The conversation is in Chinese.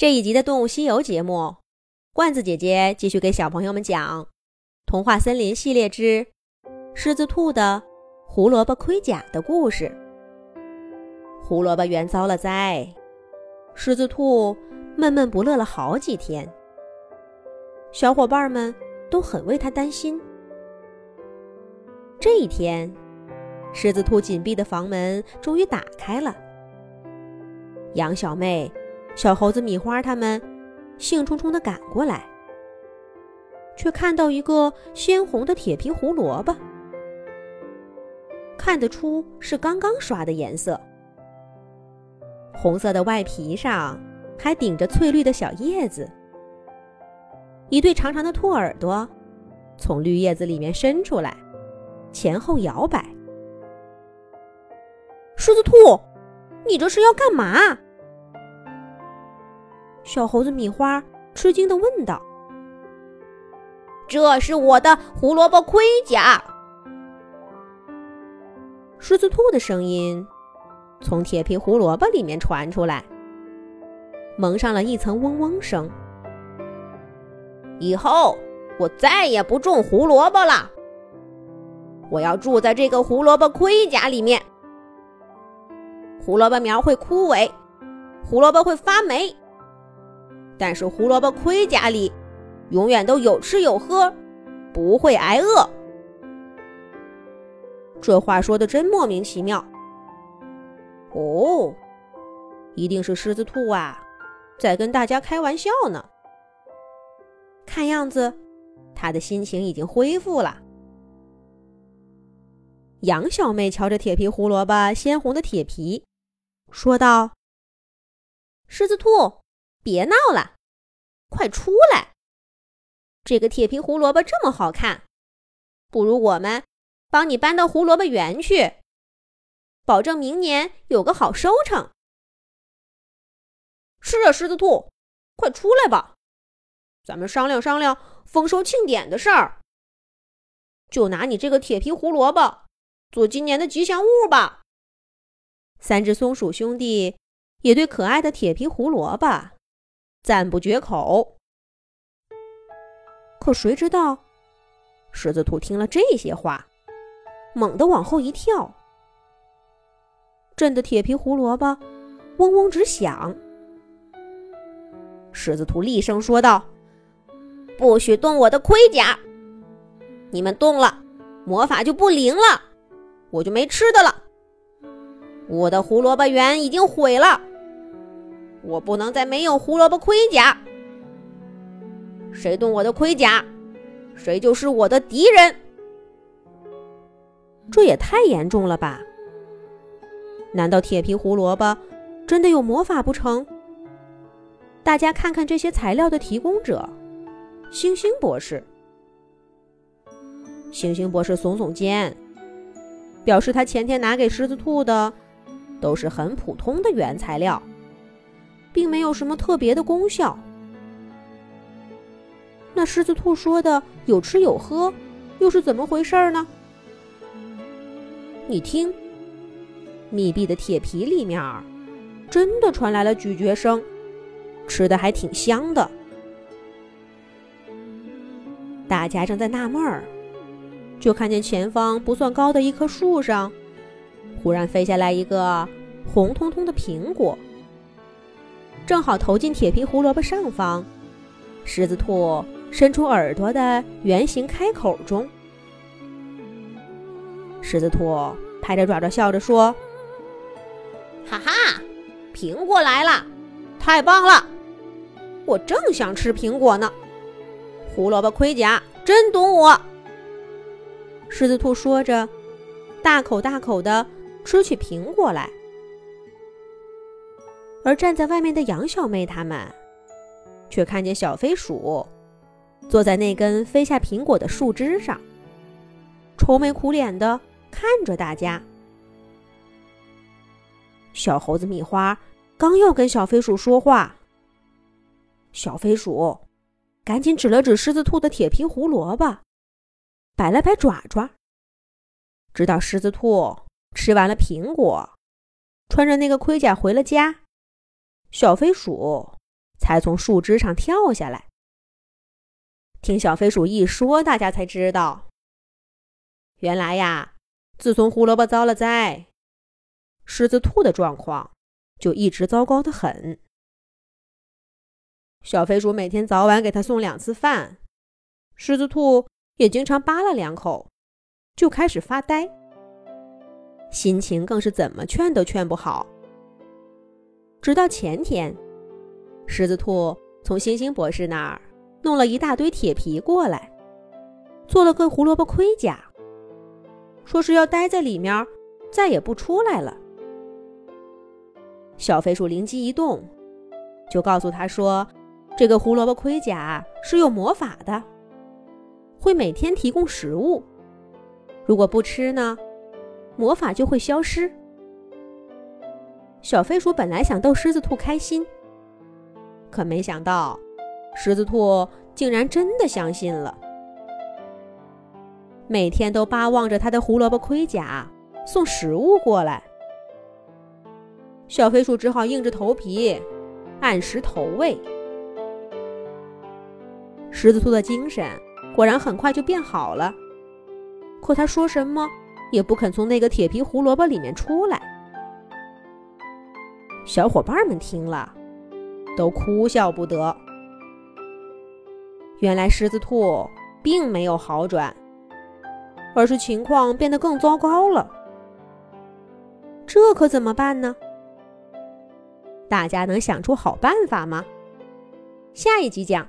这一集的《动物西游》节目，罐子姐姐继续给小朋友们讲《童话森林》系列之《狮子兔的胡萝卜盔甲》的故事。胡萝卜园遭了灾，狮子兔闷闷不乐了好几天，小伙伴们都很为他担心。这一天，狮子兔紧闭的房门终于打开了。杨小妹、小猴子米花他们兴冲冲地赶过来，却看到一个鲜红的铁皮胡萝卜，看得出是刚刚刷的颜色。红色的外皮上还顶着翠绿的小叶子，一对长长的兔耳朵从绿叶子里面伸出来。前后摇摆，狮子兔，你这是要干嘛？小猴子米花吃惊的问道：“这是我的胡萝卜盔甲。”狮子兔的声音从铁皮胡萝卜里面传出来，蒙上了一层嗡嗡声。以后我再也不种胡萝卜了。我要住在这个胡萝卜盔甲里面。胡萝卜苗会枯萎，胡萝卜会发霉，但是胡萝卜盔甲里永远都有吃有喝，不会挨饿。这话说的真莫名其妙。哦，一定是狮子兔啊，在跟大家开玩笑呢。看样子，他的心情已经恢复了。杨小妹瞧着铁皮胡萝卜鲜红的铁皮，说道：“狮子兔，别闹了，快出来！这个铁皮胡萝卜这么好看，不如我们帮你搬到胡萝卜园去，保证明年有个好收成。”是啊，狮子兔，快出来吧，咱们商量商量丰收庆典的事儿。就拿你这个铁皮胡萝卜。做今年的吉祥物吧。三只松鼠兄弟也对可爱的铁皮胡萝卜赞不绝口。可谁知道，狮子兔听了这些话，猛地往后一跳，震得铁皮胡萝卜嗡嗡直响。狮子兔厉声说道：“不许动我的盔甲！你们动了，魔法就不灵了。”我就没吃的了。我的胡萝卜园已经毁了，我不能再没有胡萝卜盔甲。谁动我的盔甲，谁就是我的敌人。这也太严重了吧？难道铁皮胡萝卜真的有魔法不成？大家看看这些材料的提供者，星星博士。星星博士耸耸肩。表示他前天拿给狮子兔的都是很普通的原材料，并没有什么特别的功效。那狮子兔说的有吃有喝，又是怎么回事呢？你听，密闭的铁皮里面真的传来了咀嚼声，吃的还挺香的。大家正在纳闷儿。就看见前方不算高的一棵树上，忽然飞下来一个红彤彤的苹果，正好投进铁皮胡萝卜上方，狮子兔伸出耳朵的圆形开口中。狮子兔拍着爪爪笑着说：“哈哈，苹果来了，太棒了！我正想吃苹果呢。胡萝卜盔甲真懂我。”狮子兔说着，大口大口的吃起苹果来。而站在外面的杨小妹他们，却看见小飞鼠坐在那根飞下苹果的树枝上，愁眉苦脸的看着大家。小猴子米花刚要跟小飞鼠说话，小飞鼠赶紧指了指狮子兔的铁皮胡萝卜。摆了摆爪爪，直到狮子兔吃完了苹果，穿着那个盔甲回了家，小飞鼠才从树枝上跳下来。听小飞鼠一说，大家才知道，原来呀，自从胡萝卜遭了灾，狮子兔的状况就一直糟糕的很。小飞鼠每天早晚给他送两次饭，狮子兔也经常扒拉两口，就开始发呆，心情更是怎么劝都劝不好。直到前天，狮子兔从星星博士那儿弄了一大堆铁皮过来，做了个胡萝卜盔甲，说是要待在里面，再也不出来了。小飞鼠灵机一动，就告诉他说。这个胡萝卜盔甲是有魔法的，会每天提供食物。如果不吃呢，魔法就会消失。小飞鼠本来想逗狮子兔开心，可没想到狮子兔竟然真的相信了，每天都巴望着他的胡萝卜盔甲送食物过来。小飞鼠只好硬着头皮按时投喂。狮子兔的精神果然很快就变好了，可他说什么也不肯从那个铁皮胡萝卜里面出来。小伙伴们听了，都哭笑不得。原来狮子兔并没有好转，而是情况变得更糟糕了。这可怎么办呢？大家能想出好办法吗？下一集讲。